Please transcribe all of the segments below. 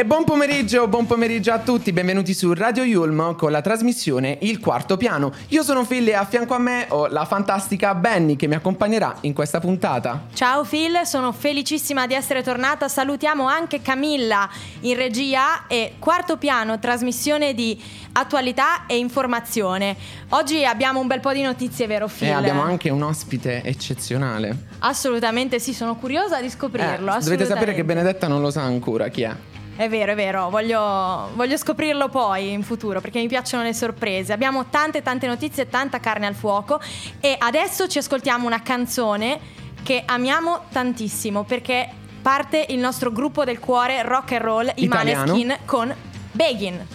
E buon pomeriggio, buon pomeriggio a tutti, benvenuti su Radio Yulm con la trasmissione Il Quarto Piano. Io sono Phil e a fianco a me ho la fantastica Benny che mi accompagnerà in questa puntata. Ciao Phil, sono felicissima di essere tornata. Salutiamo anche Camilla in regia e Quarto Piano, trasmissione di attualità e informazione. Oggi abbiamo un bel po' di notizie, vero Phil? E abbiamo anche un ospite eccezionale. Assolutamente sì, sono curiosa di scoprirlo. Eh, dovete sapere che Benedetta non lo sa ancora chi è. È vero, è vero, voglio, voglio, scoprirlo poi in futuro perché mi piacciono le sorprese. Abbiamo tante tante notizie, tanta carne al fuoco e adesso ci ascoltiamo una canzone che amiamo tantissimo perché parte il nostro gruppo del cuore rock and roll, i. Maneskin con Begin.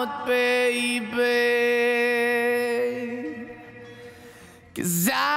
out, baby. Cause I'm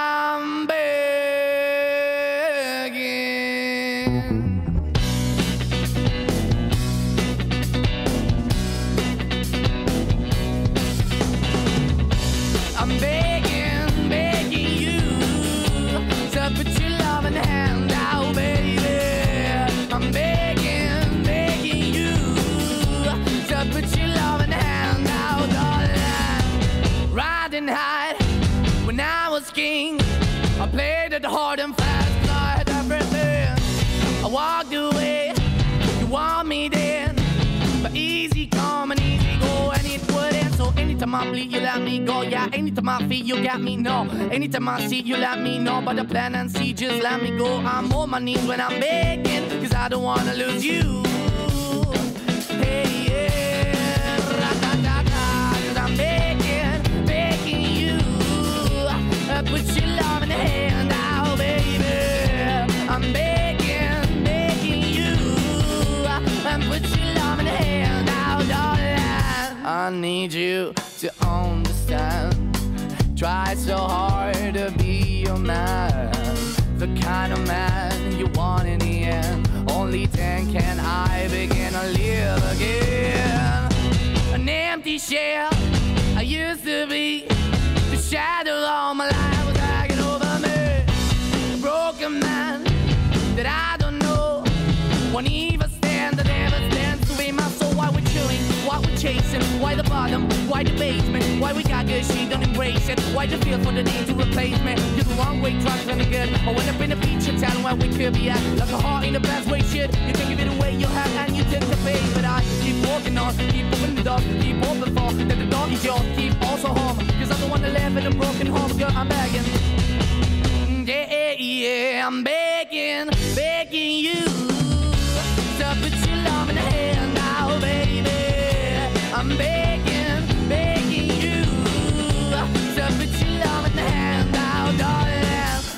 anytime I see, you let me know. But the plan and see, just let me go. I'm on my knees when I'm begging, cause I don't wanna lose you. Hey, yeah, ra-da-da-da, cause I'm begging, begging you. Uh, Put your love in the hand out, baby. I'm begging, begging you. uh, And put your love in the hand out, darling. I need you. Try so hard to be your man. The kind of man you want in the end. Only then can I begin to live again. An empty shell I used to be. The shadow all my life was hanging over me. A broken man that I don't know. Won't even stand, that never stands to be my soul. Why we're chilling, why we're chasing, why the why the basement, why we got good, she don't embrace it. Why the feel for the need to replace me? You're the wrong way, trying to be good. I went up in a feature town where we could be at. Like a heart in the best way, shit. You can give it away, you have, and you tend to pay. But I keep walking on, keep moving the dog, keep open for that the dog is yours, keep also home. Cause I'm the one that live in a broken home, girl, I'm begging. Yeah, yeah, yeah, I'm begging, begging you to put your love in the hand now, baby. I'm begging,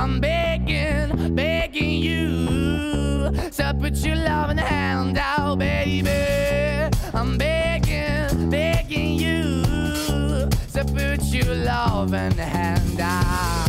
I'm begging, begging you to put your loving hand out, baby. I'm begging, begging you to put your loving hand out.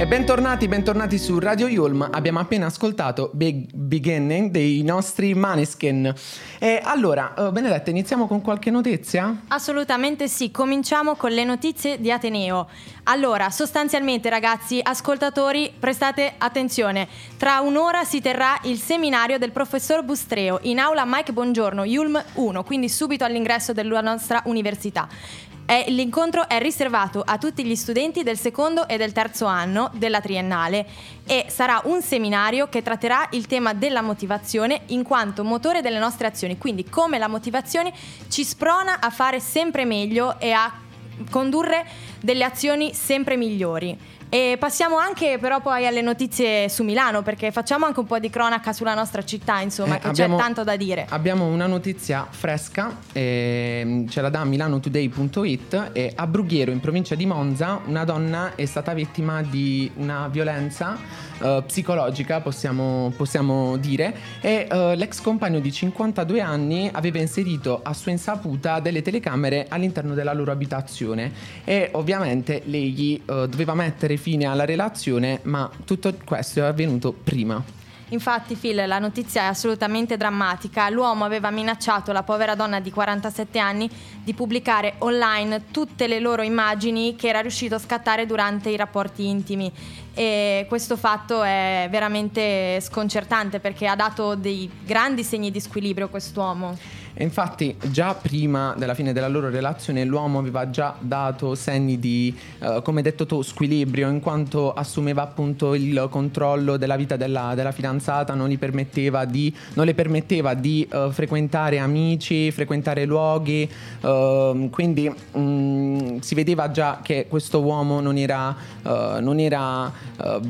E bentornati, bentornati su Radio Yulm. Abbiamo appena ascoltato Big Beginning dei nostri Maneskin. E allora, eh, Benedetta, iniziamo con qualche notizia? Assolutamente sì, cominciamo con le notizie di Ateneo. Allora, sostanzialmente ragazzi, ascoltatori, prestate attenzione. Tra un'ora si terrà il seminario del professor Bustreo in aula Mike Bongiorno, Yulm 1, quindi subito all'ingresso della nostra università. È- l'incontro è riservato a tutti gli studenti del secondo e del terzo anno della triennale e sarà un seminario che tratterà il tema della motivazione in quanto motore delle nostre azioni, quindi come la motivazione ci sprona a fare sempre meglio e a condurre delle azioni sempre migliori. E passiamo anche però poi alle notizie su Milano, perché facciamo anche un po' di cronaca sulla nostra città, insomma, Eh, che abbiamo- c'è tanto da dire. Abbiamo una notizia fresca, ehm, ce la dà milanotoday.it e a Brughiero, in provincia di Monza, una donna è stata vittima di una violenza eh, psicologica, possiamo, possiamo dire, e eh, l'ex compagno di 52 anni aveva inserito a sua insaputa delle telecamere all'interno della loro abitazione e ovviamente lei eh, doveva mettere fine alla relazione, ma tutto questo è avvenuto prima. Infatti, Phil, la notizia è assolutamente drammatica. L'uomo aveva minacciato la povera donna di 47 anni di pubblicare online tutte le loro immagini che era riuscito a scattare durante i rapporti intimi. E questo fatto è veramente sconcertante perché ha dato dei grandi segni di squilibrio quest'uomo. E infatti già prima della fine della loro relazione l'uomo aveva già dato segni di, eh, come detto tu, squilibrio in quanto assumeva appunto il controllo della vita della, della fidanzata, non, di, non le permetteva di eh, frequentare amici, frequentare luoghi, ehm, quindi mm, si vedeva già che questo uomo non era, eh, non era eh,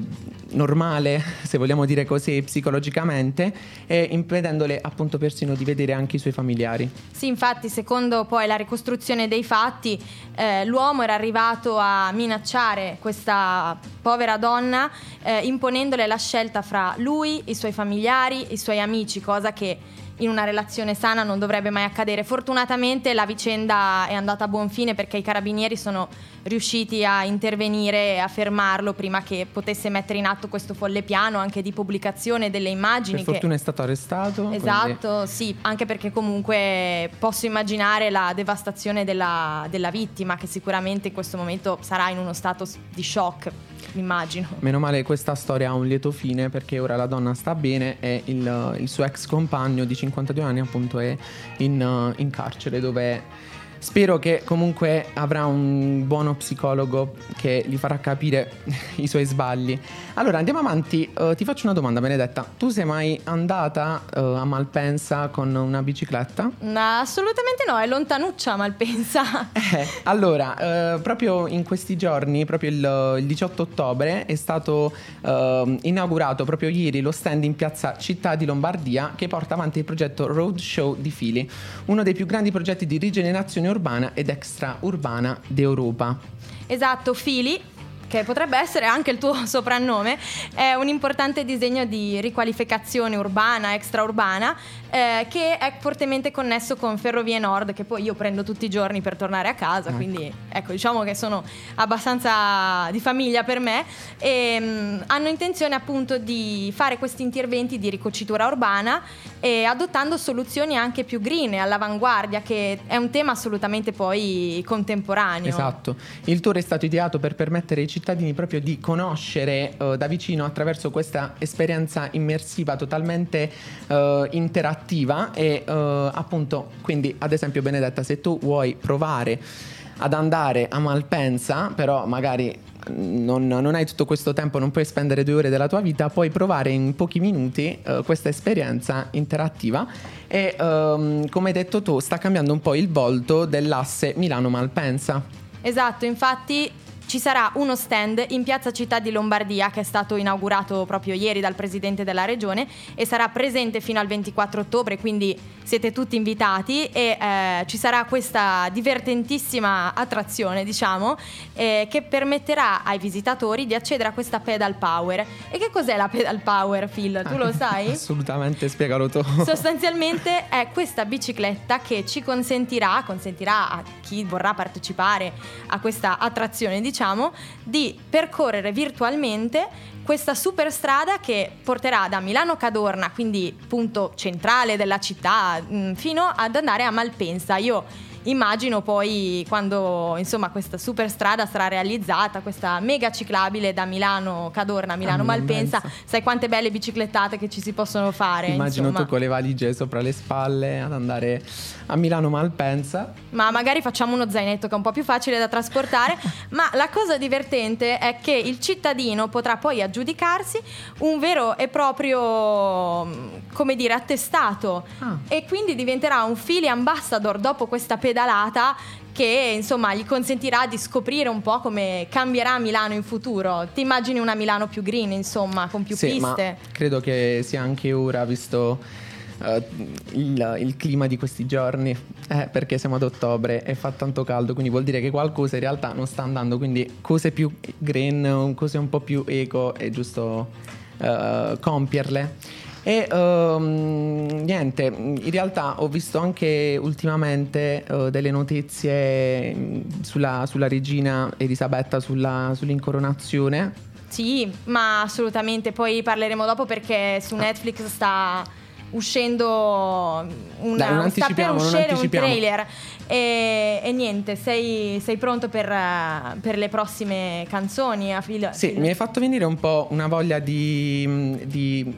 normale, se vogliamo dire così, psicologicamente, e impedendole appunto persino di vedere anche i suoi familiari. Sì, infatti, secondo poi la ricostruzione dei fatti, eh, l'uomo era arrivato a minacciare questa povera donna eh, imponendole la scelta fra lui, i suoi familiari, i suoi amici, cosa che in una relazione sana non dovrebbe mai accadere. Fortunatamente la vicenda è andata a buon fine perché i carabinieri sono riusciti a intervenire e a fermarlo prima che potesse mettere in atto questo folle piano anche di pubblicazione delle immagini. Per che- fortuna è stato arrestato. quindi- Esatto, sì, anche perché comunque posso immaginare la devastazione della, della vittima che sicuramente in questo momento sarà in uno stato di shock, immagino. Meno male questa storia ha un lieto fine perché ora la donna sta bene e il, il suo ex compagno di 52 anni appunto è in, in carcere dove spero che comunque avrà un buono psicologo che gli farà capire i suoi sbagli. Allora andiamo avanti, Uh, ti faccio una domanda Benedetta, tu sei mai andata uh, a Malpensa con una bicicletta? No, assolutamente no, è lontanuccia Malpensa. Eh, allora, eh, proprio in questi giorni, proprio il, il 18 ottobre, è stato inaugurato proprio ieri lo stand in piazza Città di Lombardia che porta avanti il progetto Roadshow di Fili, uno dei più grandi progetti di rigenerazione urbana ed extraurbana d'Europa. Esatto, Fili, che potrebbe essere anche il tuo soprannome, è un importante disegno di riqualificazione urbana, extraurbana, eh, che è fortemente connesso con Ferrovie Nord, che poi io prendo tutti i giorni per tornare a casa, Ecco. quindi ecco, diciamo che sono abbastanza di famiglia per me e mm, hanno intenzione appunto di fare questi interventi di ricocitura urbana e adottando soluzioni anche più green all'avanguardia, che è un tema assolutamente poi contemporaneo. Esatto, il tour è stato ideato per permettere ai cittadini proprio di conoscere eh, da vicino attraverso questa esperienza immersiva totalmente eh, interattiva e eh, appunto quindi ad esempio Benedetta se tu vuoi provare ad andare a Malpensa però magari non, non hai tutto questo tempo, non puoi spendere due ore della tua vita, puoi provare in pochi minuti eh, questa esperienza interattiva e ehm, come hai detto tu sta cambiando un po' il volto dell'asse Milano-Malpensa. Esatto, infatti ci sarà uno stand in piazza Città di Lombardia che è stato inaugurato proprio ieri dal presidente della regione e sarà presente fino al 24 ottobre, quindi siete tutti invitati e eh, ci sarà questa divertentissima attrazione, diciamo, eh, che permetterà ai visitatori di accedere a questa pedal power. E che cos'è la pedal power, Phil? Tu lo sai? Assolutamente, spiegalo tu. Sostanzialmente è questa bicicletta che ci consentirà, consentirà a chi vorrà partecipare a questa attrazione, diciamo, di percorrere virtualmente questa superstrada che porterà da Milano Cadorna, quindi punto centrale della città, mh, fino ad andare a Malpensa. Io immagino poi quando insomma questa superstrada sarà realizzata, questa mega ciclabile da Milano Cadorna a Milano Ah, Malpensa, sai quante belle biciclettate che ci si possono fare. Immagino insomma. tu con le valigie sopra le spalle ad andare a Milano Malpensa. ma magari facciamo uno zainetto che è un po' più facile da trasportare. ma la cosa divertente è che il cittadino potrà poi aggiudicarsi un vero e proprio, come dire, attestato Ah. e quindi diventerà un Fili Ambassador dopo questa pedal pedalata che insomma gli consentirà di scoprire un po' come cambierà Milano in futuro. Ti immagini una Milano più green, insomma, con più Sì, piste? credo che sia anche ora, visto eh, il, il clima di questi giorni, eh, perché siamo ad ottobre e fa tanto caldo, quindi vuol dire che qualcosa in realtà non sta andando, quindi cose più green, cose un po' più eco è giusto eh, compierle. E ehm, niente, in realtà ho visto anche ultimamente eh, delle notizie mm, sulla, sulla regina Elisabetta, sulla- sull'incoronazione. Sì, ma assolutamente. Poi parleremo dopo perché su Netflix sta uscendo una, Dai, non sta per uscire un trailer. E, e niente, sei, sei pronto per, per le prossime canzoni? A filo- Sì, filo- mi hai fatto venire un po' una voglia di, di-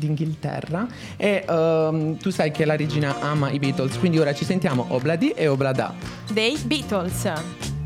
di Inghilterra e ehm, tu sai che la regina ama i Beatles, quindi ora ci sentiamo Obladi e Oblada. dei Beatles.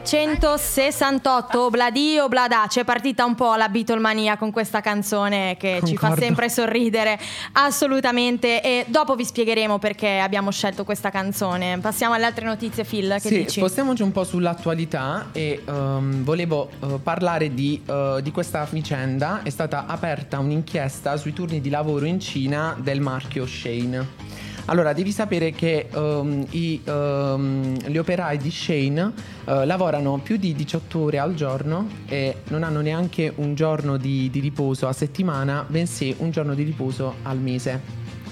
1968, Obladi Oblada, c'è partita un po' la Beatlemania con questa canzone che ci fa Concordo. sempre sorridere, assolutamente. E dopo vi spiegheremo perché abbiamo scelto questa canzone. Passiamo alle altre notizie, Phil, che sì, dici? spostiamoci un po' sull'attualità e ehm, volevo eh, parlare di, eh, di questa vicenda. È stata aperta un'inchiesta sui turni di lavoro in Cina del marchio Shane. Allora, devi sapere che ehm, i, ehm, gli operai di Shane eh, lavorano più di 18 ore al giorno e non hanno neanche un giorno di, di riposo a settimana, bensì un giorno di riposo al mese.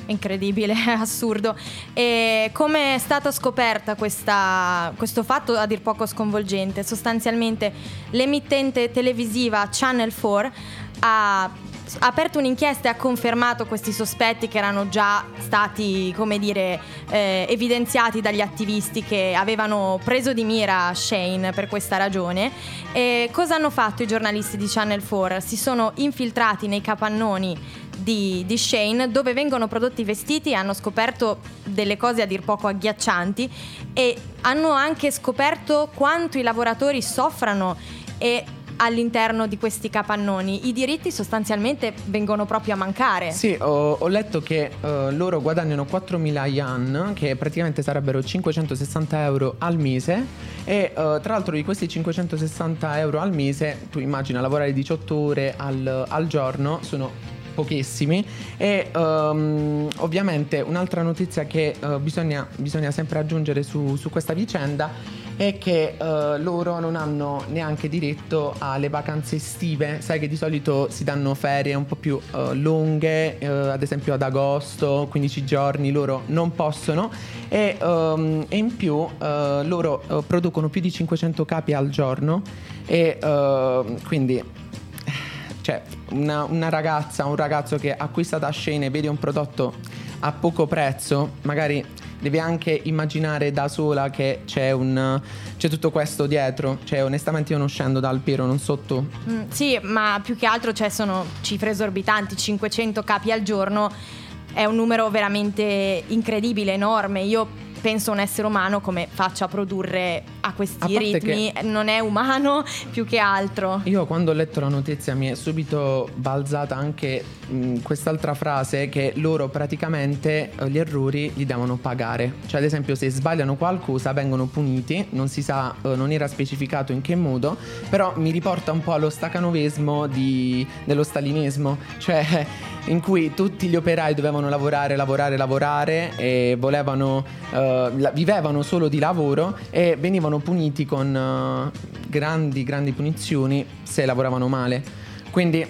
Incredibile, assurdo. E come è stata scoperta questa- questo fatto a dir poco sconvolgente? Sostanzialmente l'emittente televisiva Channel 4 ha ha aperto un'inchiesta e ha confermato questi sospetti che erano già stati, come dire, eh, evidenziati dagli attivisti che avevano preso di mira Shane per questa ragione. E cosa hanno fatto i giornalisti di Channel 4? Si sono infiltrati nei capannoni di, di Shane dove vengono prodotti vestiti hanno scoperto delle cose a dir poco agghiaccianti e hanno anche scoperto quanto i lavoratori soffrano e all'interno di questi capannoni i diritti sostanzialmente vengono proprio a mancare. Sì, ho, ho letto che eh, loro guadagnano 4.000 yuan, che praticamente sarebbero 560 euro al mese. E eh, tra l'altro di questi 560 euro al mese, tu immagina lavorare 18 ore al, al giorno, sono pochissimi e ehm, ovviamente un'altra notizia che eh, bisogna, bisogna sempre aggiungere su, su questa vicenda è che eh, loro non hanno neanche diritto alle vacanze estive, sai che di solito si danno ferie un po' più eh, lunghe, eh, ad esempio ad agosto, 15 giorni, loro non possono. E, ehm, e in più eh, loro eh, producono più di 500 capi al giorno e ehm, quindi cioè una, una ragazza, un ragazzo che acquista da Shane e vede un prodotto a poco prezzo, magari deve anche immaginare da sola che c'è, un, c'è tutto questo dietro. Cioè, onestamente, io non scendo dal Piero, non sotto. Mm, sì, ma più che altro cioè, sono cifre esorbitanti, 500 capi al giorno è un numero veramente incredibile, enorme. Io penso un essere umano come faccia a produrre a A questi parte ritmi, non è umano più che altro. Io quando ho letto la notizia mi è subito balzata anche mh, quest'altra frase che loro praticamente eh, gli errori li devono pagare. Cioè ad esempio se sbagliano qualcosa vengono puniti, non si sa, eh, non era specificato in che modo, però mi riporta un po' allo stacanovesmo di- dello stalinismo, cioè in cui tutti gli operai dovevano lavorare, lavorare, lavorare e volevano, la- vivevano solo di lavoro e venivano puniti con eh, grandi, grandi punizioni se lavoravano male. Quindi,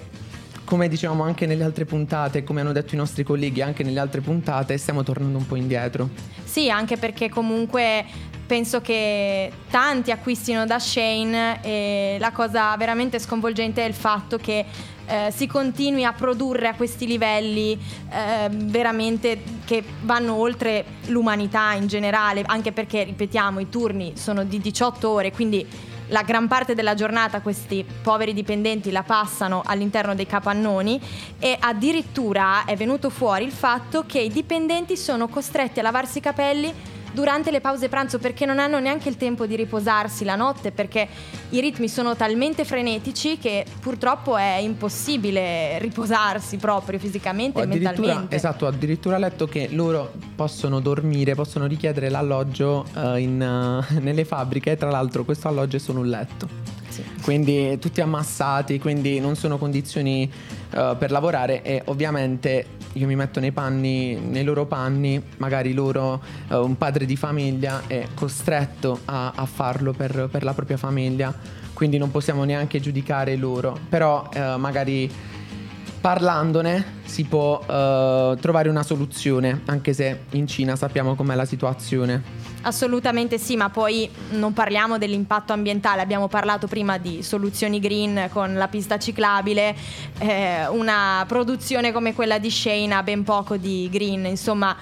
come dicevamo anche nelle altre puntate, come hanno detto i nostri colleghi anche nelle altre puntate, stiamo tornando un po' indietro. Sì, anche perché comunque penso che tanti acquistino da Shane e la cosa veramente sconvolgente è il fatto che eh, si continui a produrre a questi livelli eh, veramente che vanno oltre l'umanità in generale, anche perché, ripetiamo, i turni sono di 18 ore, quindi la gran parte della giornata questi poveri dipendenti la passano all'interno dei capannoni e addirittura è venuto fuori il fatto che i dipendenti sono costretti a lavarsi i capelli durante le pause pranzo perché non hanno neanche il tempo di riposarsi la notte perché i ritmi sono talmente frenetici che purtroppo è impossibile riposarsi proprio fisicamente O e addirittura, mentalmente. esatto, addirittura ho letto che loro possono dormire, possono richiedere l'alloggio eh, in, eh, nelle fabbriche e tra l'altro questo alloggio è solo un letto. Sì. quindi tutti ammassati, quindi non sono condizioni eh, per lavorare e ovviamente io mi metto nei panni, nei loro panni, magari loro, eh, un padre di famiglia è costretto a, a farlo per, per la propria famiglia, quindi non possiamo neanche giudicare loro, però eh, magari parlandone si può eh, trovare una soluzione, anche se in Cina sappiamo com'è la situazione. Assolutamente sì, ma poi non parliamo dell'impatto ambientale, abbiamo parlato prima di soluzioni green con la pista ciclabile, eh, una produzione come quella di Shane ha ben poco di green, insomma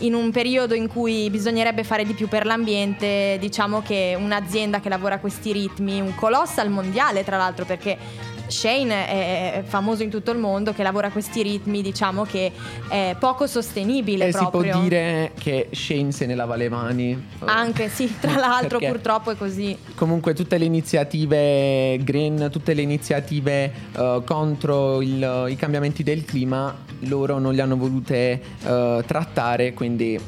in un periodo in cui bisognerebbe fare di più per l'ambiente, diciamo che un'azienda che lavora a questi ritmi, un colossal mondiale tra l'altro perché Shane è famoso in tutto il mondo che lavora a questi ritmi, diciamo che è poco sostenibile E si può proprio. dire che Shane se ne lava le mani. Anche sì, tra l'altro purtroppo è così. Comunque tutte le iniziative green, tutte le iniziative eh, contro il- i cambiamenti del clima, loro non le hanno volute eh, trattare, quindi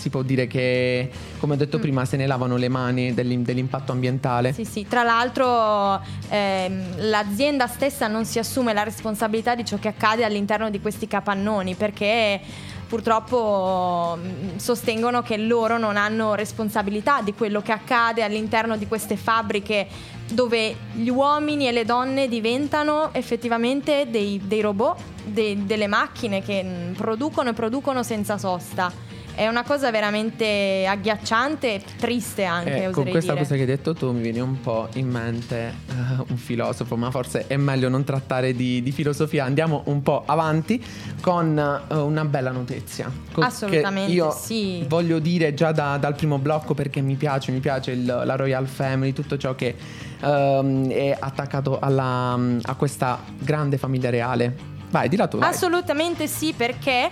si può dire che, come ho detto Mm. prima, se ne lavano le mani dell'im- dell'impatto ambientale. Sì, sì, tra l'altro ehm, l'azienda stessa non si assume la responsabilità di ciò che accade all'interno di questi capannoni perché purtroppo mm, sostengono che loro non hanno responsabilità di quello che accade all'interno di queste fabbriche dove gli uomini e le donne diventano effettivamente dei, dei robot, dei- delle macchine che mm, producono e producono senza sosta. È una cosa veramente agghiacciante e triste anche, Eh, con questa dire. cosa che hai detto tu mi viene un po' in mente eh, un filosofo, ma forse è meglio non trattare di, di filosofia. Andiamo un po' avanti con eh, una bella notizia. Co- Assolutamente, io sì. voglio dire già da- dal primo blocco perché mi piace, mi piace il- la Royal Family, tutto ciò che ehm, è attaccato alla- a questa grande famiglia reale. Vai, di la tua. vai. Assolutamente sì, perché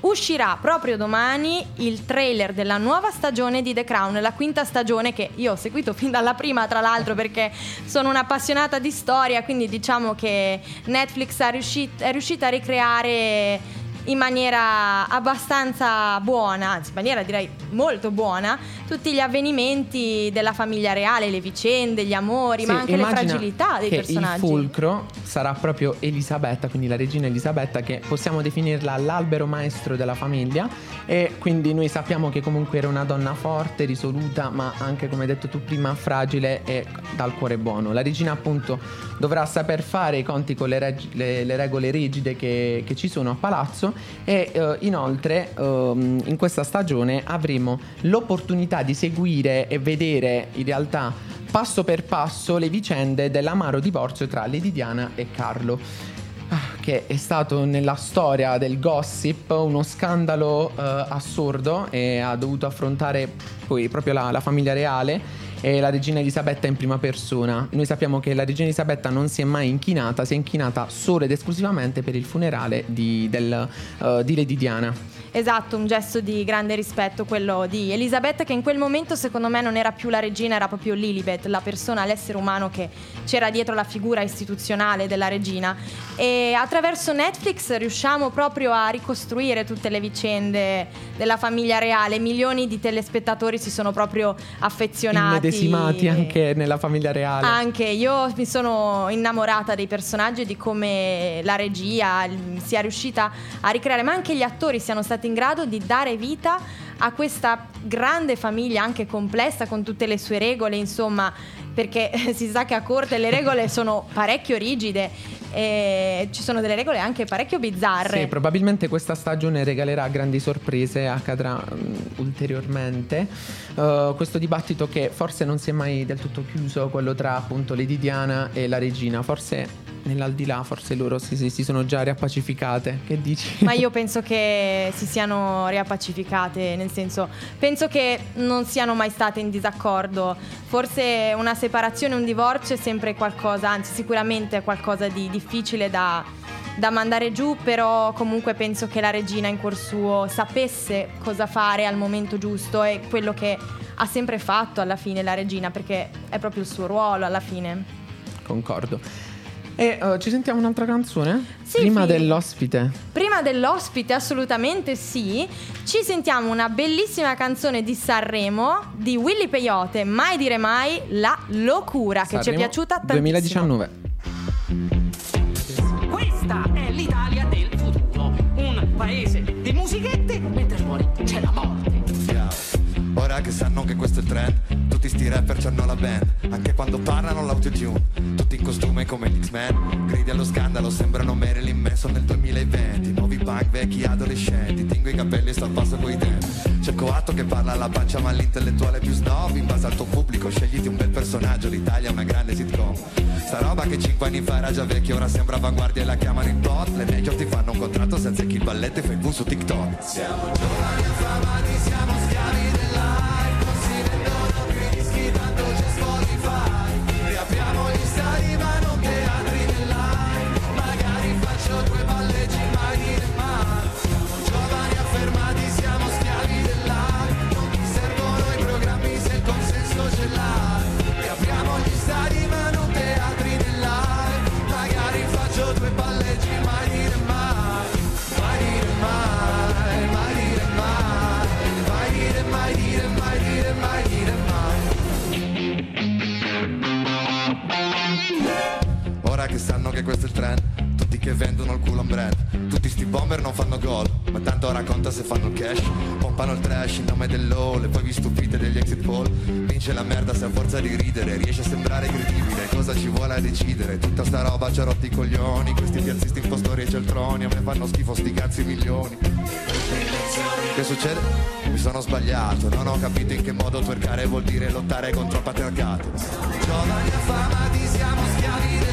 uscirà proprio domani il trailer della nuova stagione di The Crown, la quinta stagione che io ho seguito fin dalla prima, tra l'altro, perché sono un'appassionata di storia, quindi diciamo che Netflix è riuscit- è riuscita a ricreare in maniera abbastanza buona, anzi in maniera direi molto buona, tutti gli avvenimenti della famiglia reale, le vicende, gli amori, ma Sì, anche le fragilità dei che personaggi. Il fulcro sarà proprio Elisabetta, quindi la regina Elisabetta, che possiamo definirla l'albero maestro della famiglia. E quindi noi sappiamo che comunque era una donna forte, risoluta, ma anche, come hai detto tu prima, fragile e dal cuore buono. La regina, appunto, dovrà saper fare i conti con le, reg- le- le regole rigide che, che ci sono a palazzo. E eh, inoltre, ehm, in questa stagione avremo l'opportunità di seguire e vedere in realtà passo per passo le vicende dell'amaro divorzio tra Lady Diana e Carlo. ah, Che è stato nella storia del gossip uno scandalo eh, assurdo e ha dovuto affrontare poi proprio la, la famiglia reale e la regina Elisabetta in prima persona. Noi sappiamo che la regina Elisabetta non si è mai inchinata, si è inchinata solo ed esclusivamente per il funerale di, del, eh, di Lady Diana. Esatto, un gesto di grande rispetto, quello di Elisabetta, che in quel momento secondo me non era più la regina, era proprio Lilibet, la persona, l'essere umano che c'era dietro la figura istituzionale della regina. E attraverso Netflix riusciamo proprio a ricostruire tutte le vicende della famiglia reale. Milioni di telespettatori si sono proprio affezionati. Immedesimati anche nella famiglia reale. Anche io mi sono innamorata dei personaggi e di come la regia sia riuscita a ricreare, ma anche gli attori siano stati in grado di dare vita a questa grande famiglia anche complessa con tutte le sue regole, insomma, perché si sa che a corte le regole sono parecchio rigide e ci sono delle regole anche parecchio bizzarre. Sì, probabilmente questa stagione regalerà grandi sorprese, accadrà mm, ulteriormente. Uh, questo dibattito che forse non si è mai del tutto chiuso, quello tra appunto Lady Diana e la regina, forse nell'aldilà, forse loro si, si- si sono già riappacificate. Che dici? Ma io penso che si siano riappacificate, nel senso, penso che non siano mai state in disaccordo. Forse una separazione, un divorzio è sempre qualcosa, anzi sicuramente è qualcosa di difficile da, da mandare giù, però comunque penso che la regina in cuor suo sapesse cosa fare al momento giusto e quello che ha sempre fatto alla fine la regina, perché è proprio il suo ruolo alla fine. Concordo. E uh, ci sentiamo un'altra canzone? Sì, Prima sì. dell'ospite. Prima dell'ospite, assolutamente sì. Ci sentiamo una bellissima canzone di Sanremo di Willy Peyote, Mai dire mai, La locura, che ci è Sanremo piaciuta tantissimo. 2019. Paese di musichette mentre fuori c'è la morte. Ora che sanno che questo è il trend Tutti sti rapper c'hanno la band. Anche quando parlano l'autotune Tutti in costume come gli X-Men. Gridi allo scandalo sembrano Marilyn Manson nel 2020 Nuovi punk, vecchi adolescenti Tingo i capelli e sto al passo coi tempi C'è coatto che parla alla pancia ma l'intellettuale più snob. In base al tuo pubblico scegliti un bel personaggio. L'Italia è una grande sitcom. Sta roba che 5 anni fa era già vecchia Ora sembra avanguardia e la chiamano in tot Le major ti fanno un contratto senza chi il balletto e fai il su TikTok. Siamo giovani affamati, succede? Mi sono sbagliato, non ho capito in che modo twerkare vuol dire lottare contro il patriarcato. Giovani affamati siamo schiavi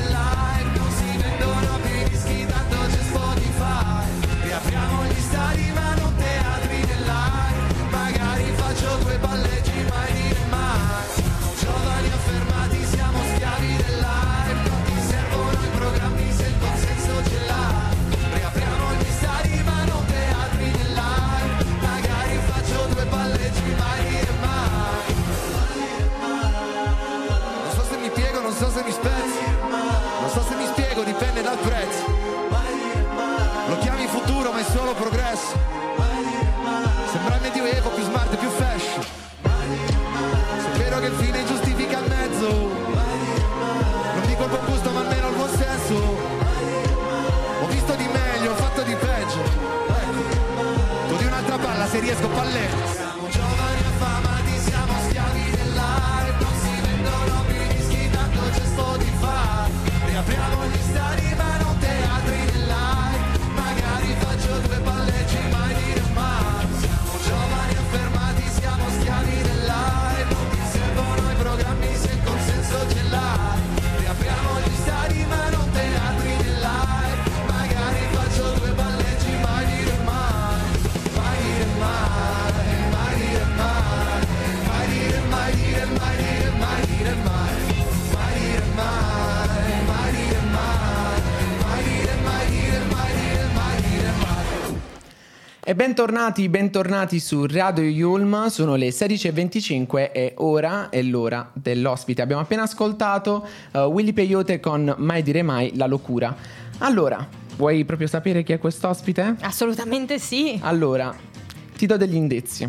se mi bentornati, bentornati su Radio Yulm, sono le 16.25 e ora è l'ora dell'ospite. Abbiamo appena ascoltato uh, Willy Peyote con Mai dire mai, la locura. Allora, vuoi proprio sapere chi è quest'ospite? Assolutamente sì. Allora, ti do degli indizi.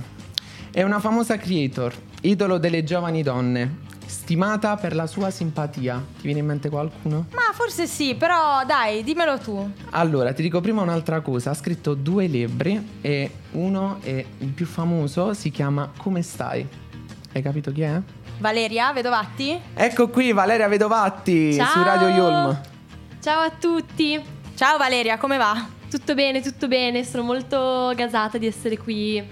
È una famosa creator, idolo delle giovani donne, stimata per la sua simpatia. Ti viene in mente qualcuno? Ma forse sì, però dai, dimmelo tu. Allora, ti dico prima un'altra cosa. Ha scritto due libri e uno è il più famoso, si chiama Come stai? Hai capito chi è? Valeria, Vedovatti? Ecco qui Valeria Vedovatti Ciao. su Radio Yulm. Ciao a tutti, Ciao Valeria, come va? tutto bene, tutto bene, sono molto gasata di essere qui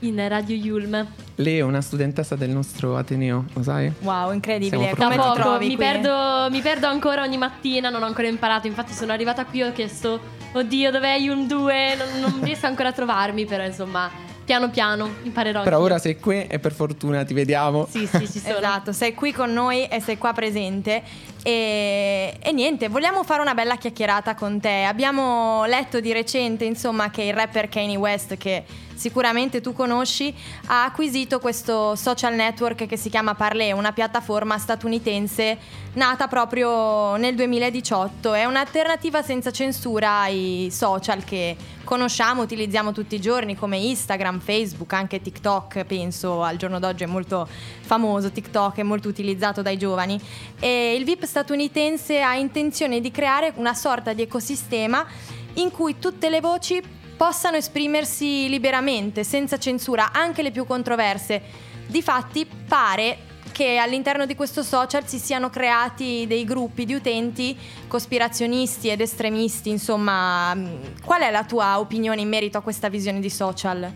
in Radio Yulm. Lei è una studentessa del nostro Ateneo, lo sai? Wow, incredibile. Come ti poco, trovi mi perdo, mi perdo ancora ogni mattina, non ho ancora imparato, infatti sono arrivata qui e ho chiesto, oddio dov'è Yulm 2, non, non riesco ancora a trovarmi, però insomma, piano piano imparerò. Però anch'io. ora sei qui e per fortuna ti vediamo. Sì, sì, ci sono. Esatto, sei qui con noi e sei qua presente. E, e niente, vogliamo fare una bella chiacchierata con te. Abbiamo letto di recente, insomma, che il rapper Kanye West, che sicuramente tu conosci, ha acquisito questo social network che si chiama Parler, una piattaforma statunitense nata proprio nel 2018. È un'alternativa senza censura ai social che conosciamo, utilizziamo tutti i giorni come Instagram, Facebook, anche TikTok, penso al giorno d'oggi è molto famoso TikTok, è molto utilizzato dai giovani e il VIP statunitense ha intenzione di creare una sorta di ecosistema in cui tutte le voci possano esprimersi liberamente, senza censura, anche le più controverse. Difatti pare che all'interno di questo social si siano creati dei gruppi di utenti cospirazionisti ed estremisti, insomma, mh, qual è la tua opinione in merito a questa visione di social?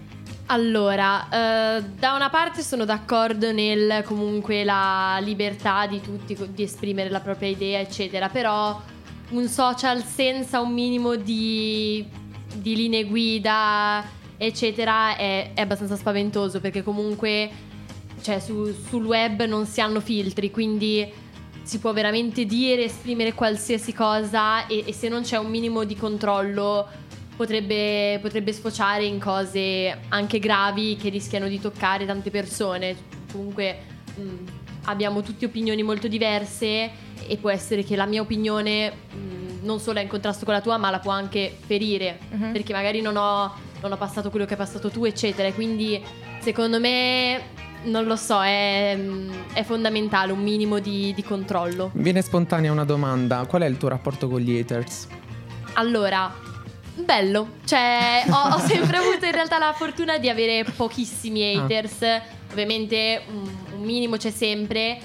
Allora, eh, da una parte sono d'accordo nel comunque la libertà di tutti di esprimere la propria idea, eccetera, però un social senza un minimo di, di linee guida, eccetera, è, è abbastanza spaventoso perché comunque cioè, su- sul web non si hanno filtri, quindi si può veramente dire, esprimere qualsiasi cosa e, e se non c'è un minimo di controllo potrebbe, potrebbe sfociare in cose anche gravi che rischiano di toccare tante persone. Comunque mh, abbiamo tutte opinioni molto diverse e può essere che la mia opinione mh, non solo è in contrasto con la tua, ma la può anche ferire, Mhm. perché magari non ho, non ho passato quello che hai passato tu, eccetera. Quindi secondo me, non lo so, è, è fondamentale un minimo di, di controllo. Viene spontanea una domanda. Qual è il tuo rapporto con gli haters? Allora, bello. Cioè, ho, ho sempre avuto in realtà la fortuna di avere pochissimi Ah. haters. Ovviamente un, un minimo c'è sempre.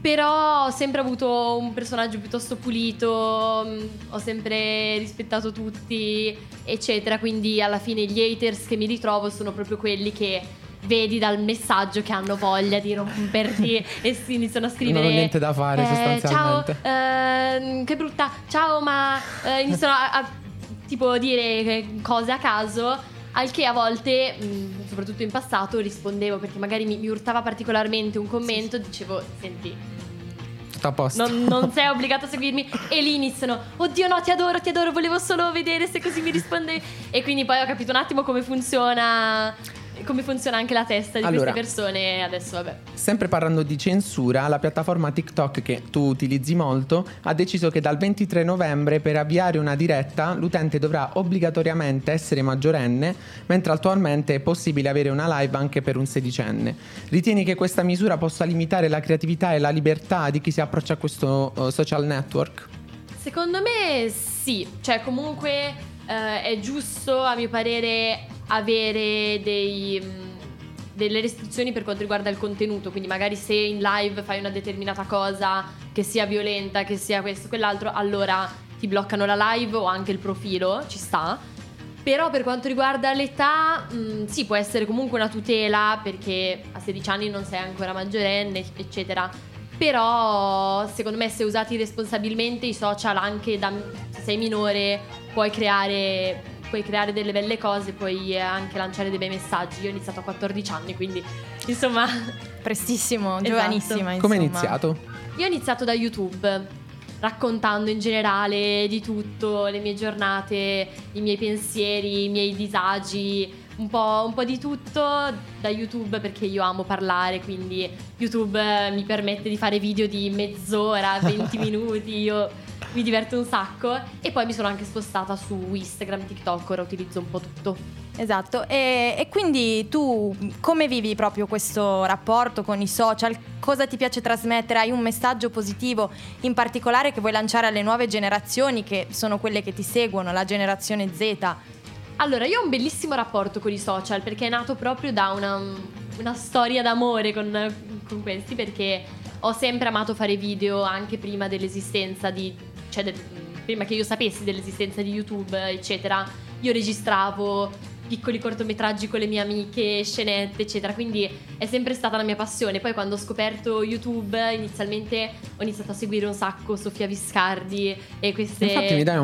Però ho sempre avuto un personaggio piuttosto pulito, mh, ho sempre rispettato tutti, eccetera. Quindi alla fine gli haters che mi ritrovo sono proprio quelli che vedi dal messaggio che hanno voglia di romperti e si iniziano a scrivere. Non ho niente da fare, eh, sostanzialmente. Ciao, ehm, che brutta. Ciao, ma eh, iniziano a, a, tipo dire cose a caso. Al che a volte, mh, soprattutto in passato, rispondevo perché magari mi, mi urtava particolarmente un commento. Dicevo, senti, Tutto a posto. non, non sei obbligato a seguirmi. E lì iniziano, oddio no, ti adoro, ti adoro, volevo solo vedere se così mi rispondevi. E quindi poi ho capito un attimo come funziona. Come funziona anche la testa di Allora. queste persone. Adesso, vabbè. Sempre parlando di censura, la piattaforma TikTok che tu utilizzi molto ha deciso che dal 23 novembre per avviare una diretta l'utente dovrà obbligatoriamente essere maggiorenne, mentre attualmente è possibile avere una live anche per un sedicenne. Ritieni che questa misura possa limitare la creatività e la libertà di chi si approccia a questo eh, social network? Secondo me sì, cioè comunque eh, è giusto a mio parere avere dei, mh, delle restrizioni per quanto riguarda il contenuto, quindi magari se in live fai una determinata cosa che sia violenta, che sia questo, quell'altro, allora ti bloccano la live o anche il profilo, ci sta. Però per quanto riguarda l'età, mh, sì, può essere comunque una tutela perché a 16 anni non sei ancora maggiorenne, eccetera. Però secondo me se usati responsabilmente i social anche da se sei minore puoi creare, puoi creare delle belle cose, puoi anche lanciare dei bei messaggi. Io ho iniziato a 14 anni, quindi insomma Prestissimo, Esatto. giovanissima. Come è insomma. iniziato? io ho iniziato da YouTube, raccontando in generale di tutto, le mie giornate, i miei pensieri, i miei disagi, un po', un po' di tutto da YouTube perché io amo parlare, quindi YouTube eh, mi permette di fare video di mezz'ora, 20 minuti, io mi diverto un sacco e poi mi sono anche spostata su Instagram, TikTok, ora utilizzo un po' tutto. Esatto, e, e quindi tu come vivi proprio questo rapporto con i social? Cosa ti piace trasmettere? Hai un messaggio positivo in particolare che vuoi lanciare alle nuove generazioni che sono quelle che ti seguono, la generazione Z? Allora, io ho un bellissimo rapporto con i social perché è nato proprio da una, una storia d'amore con, con questi perché ho sempre amato fare video anche prima dell'esistenza di... cioè del- prima che io sapessi dell'esistenza di YouTube, eccetera. Io registravo piccoli cortometraggi con le mie amiche, scenette, eccetera. Quindi è sempre stata la mia passione. Poi quando ho scoperto YouTube, inizialmente ho iniziato a seguire un sacco Sofia Viscardi e queste,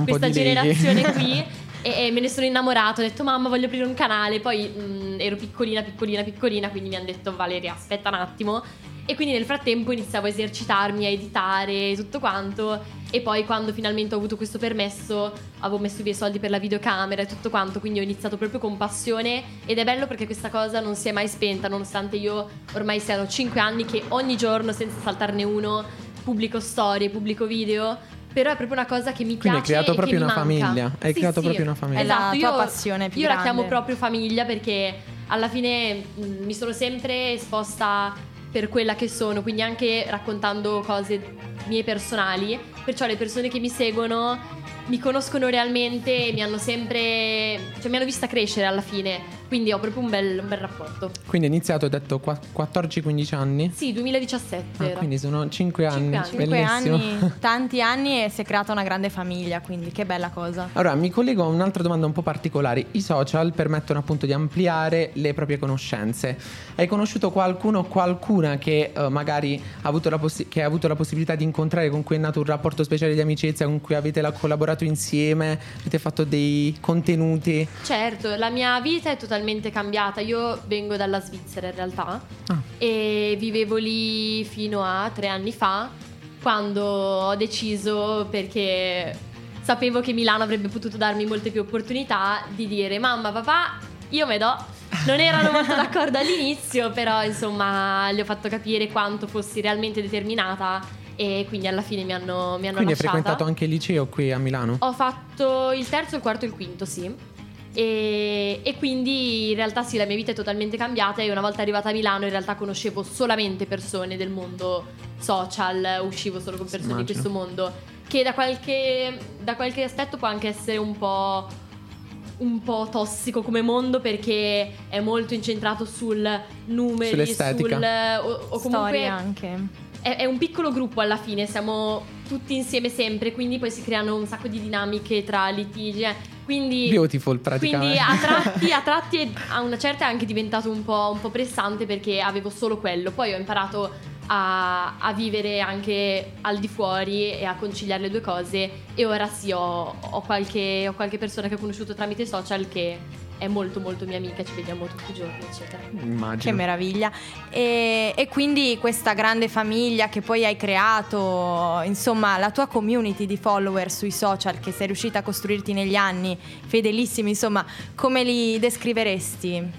questa generazione qui. E, e me ne sono innamorato, ho detto mamma voglio aprire un canale, poi mh, ero piccolina, piccolina, piccolina, quindi mi hanno detto Valeria aspetta un attimo. E quindi nel frattempo iniziavo a esercitarmi, a editare tutto quanto. E poi quando finalmente ho avuto questo permesso avevo messo i miei soldi per la videocamera e tutto quanto, quindi ho iniziato proprio con passione ed è bello perché questa cosa non si è mai spenta, nonostante io ormai siano 5 anni che ogni giorno, senza saltarne uno, pubblico storie, pubblico video. Però è proprio una cosa che mi Quindi hai piace creato e che proprio una manca. famiglia. Hai Sì, creato sì. proprio una famiglia. È la Esatto, tua io, passione più io la chiamo grande. proprio famiglia perché alla fine mh, mi sono sempre esposta per quella che sono, quindi anche raccontando cose mie personali, perciò le persone che mi seguono mi conoscono realmente e mi hanno sempre cioè mi hanno vista crescere alla fine, quindi ho proprio un bel, un bel rapporto. Quindi hai iniziato, hai detto, qua- 14-15 anni? Sì, 2017 Ah, era. quindi sono 5 anni. anni. Cinque Bellissimo. anni, tanti anni e si è creata una grande famiglia, quindi che bella cosa. Allora, mi collego a un'altra domanda un po' particolare. I social permettono appunto di ampliare le proprie conoscenze. Hai conosciuto qualcuno o qualcuna che eh, magari ha avuto, la possi- che ha avuto la possibilità di incontrare, con cui è nato un rapporto speciale di amicizia, con cui avete la- collaborato insieme, avete fatto dei contenuti? Certo, la mia vita è totalmente cambiata. Io vengo dalla Svizzera in realtà Ah. e vivevo lì fino a tre anni fa quando ho deciso perché sapevo che Milano avrebbe potuto darmi molte più opportunità di dire mamma, papà, io me do. Non erano molto d'accordo all'inizio, però insomma le ho fatto capire quanto fossi realmente determinata e quindi alla fine mi hanno, mi hanno Quindi hai lasciata. frequentato anche il liceo qui a Milano? Ho fatto il terzo, il quarto e il quinto, sì. E, e quindi in realtà sì, la mia vita è totalmente cambiata e una volta arrivata a Milano in realtà conoscevo solamente persone del mondo social, uscivo solo con persone di questo mondo, che da qualche, da qualche aspetto può anche essere un po', un po' tossico come mondo perché è molto incentrato sul numeri, Sull'estetica. sul, o, o comunque Storie anche. È, è un piccolo gruppo alla fine, siamo tutti insieme sempre, quindi poi si creano un sacco di dinamiche tra litigi. eh. Quindi, Beautiful, praticamente. quindi a tratti, a tratti a una certa è anche diventato un po', un po' pressante perché avevo solo quello. Poi ho imparato a, a vivere anche al di fuori e a conciliare le due cose. E ora sì, ho, ho qualche, ho qualche persona che ho conosciuto tramite social che è molto molto mia amica, ci vediamo tutti i giorni, eccetera. Immagino. Che meraviglia. E, e quindi questa grande famiglia che poi hai creato, insomma, la tua community di follower sui social che sei riuscita a costruirti negli anni, fedelissimi, insomma, come li descriveresti?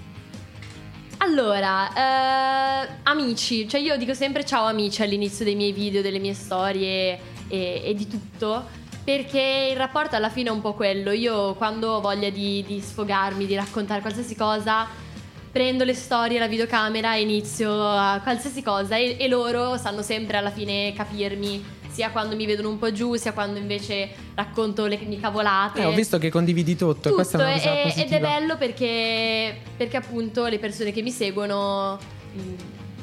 Allora, eh, amici, cioè io dico sempre ciao amici all'inizio dei miei video, delle mie storie e, e di tutto, perché il rapporto alla fine è un po' quello. Io quando ho voglia di, di sfogarmi, di raccontare qualsiasi cosa, prendo le storie, la videocamera e inizio a qualsiasi cosa e, e loro sanno sempre alla fine capirmi. Sia quando mi vedono un po' giù, sia quando invece racconto le mie cavolate. Eh, ho visto che condividi tutto, e questa è una cosa e- ed è bello perché, perché appunto le persone che mi seguono mm,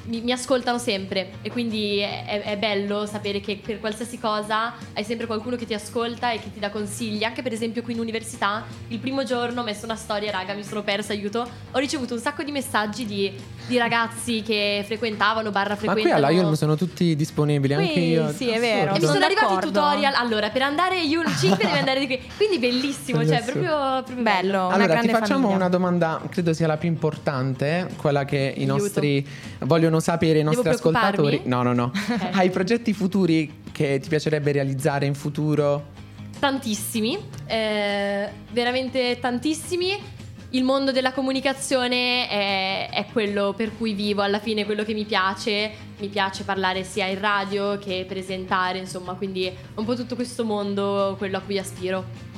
mi, mi ascoltano sempre e quindi è, è- bello sapere che per qualsiasi cosa hai sempre qualcuno che ti ascolta e che ti dà consigli. Anche per esempio qui in università, il primo giorno ho messo una storia, raga, mi sono persa, aiuto. Ho ricevuto un sacco di messaggi di, di ragazzi che frequentavano, barra Ma frequentano. qui alla Yulm sono tutti disponibili, Qui anche io. sì, è vero. E mi Sono sono arrivati i tutorial. Allora, per andare Yulm 5 devi andare di qui. Quindi bellissimo, cioè proprio, proprio Bello. Allora, ti facciamo famiglia. una domanda, credo sia la più importante, quella che i Aiuto. nostri vogliono sapere, i nostri ascoltatori. No, no, no. Ok. Hai progetti futuri che ti piacerebbe realizzare in futuro? Tantissimi, eh, veramente tantissimi. Il mondo della comunicazione è, è quello per cui vivo, alla fine quello che mi piace. Mi piace parlare sia in radio che presentare, insomma, quindi un po' tutto questo mondo quello a cui aspiro.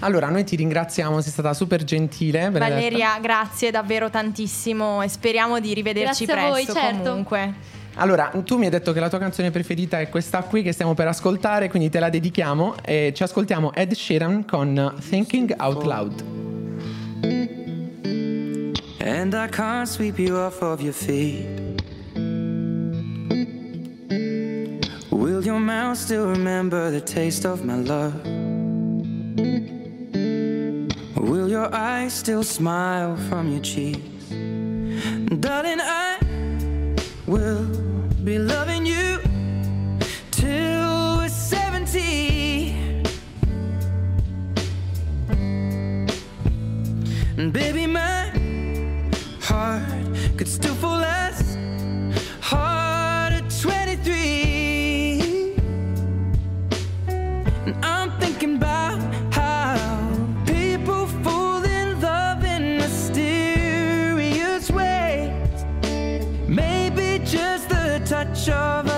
Allora, noi ti ringraziamo, sei stata super gentile. per aver- Valeria, grazie davvero tantissimo e speriamo di rivederci Grazie a voi, presto certo. comunque. Allora, tu mi hai detto che la tua canzone preferita è questa qui che stiamo per ascoltare, quindi te la dedichiamo e ci ascoltiamo Ed Sheeran con Thinking Out Loud. And I can't sweep you off of your feet. Will your mouth still remember the taste of my love? Will your eyes still smile from your cheeks? Darling, I will be loving you till we're 70. And baby, my heart could still fall of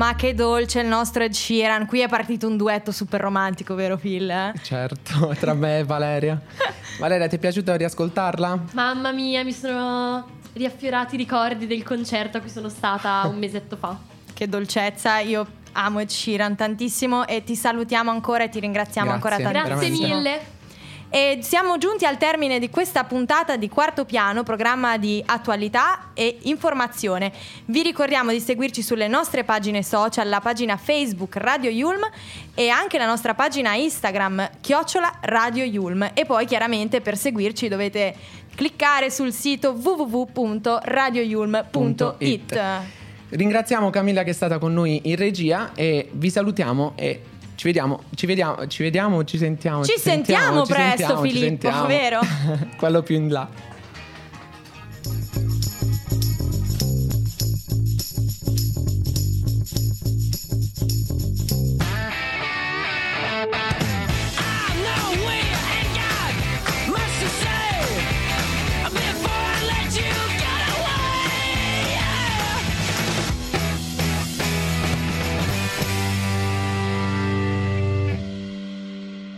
Ma che dolce il nostro Ed Sheeran. Qui è partito un duetto super romantico, vero Phil? eh? Certo, tra me e Valeria. Valeria, ti è piaciuto riascoltarla? Mamma mia, mi sono riaffiorati i ricordi del concerto a cui sono stata un mesetto fa. Che dolcezza, io amo Ed Sheeran tantissimo e ti salutiamo ancora e ti ringraziamo Grazie. ancora Grazie tantissimo. mille. E siamo giunti al termine di questa puntata di Quarto Piano, programma di attualità e informazione. Vi ricordiamo di seguirci sulle nostre pagine social, la pagina Facebook Radio Yulm e anche la nostra pagina Instagram chiocciola Radio Yulm. E poi chiaramente per seguirci dovete cliccare sul sito www.radioyulm.it. Ringraziamo Camilla che è stata con noi in regia e vi salutiamo e ci vediamo, ci vediamo, ci vediamo, ci sentiamo. Ci sentiamo ci presto, sentiamo, ci Filippo, sentiamo. vero? Quello più in là.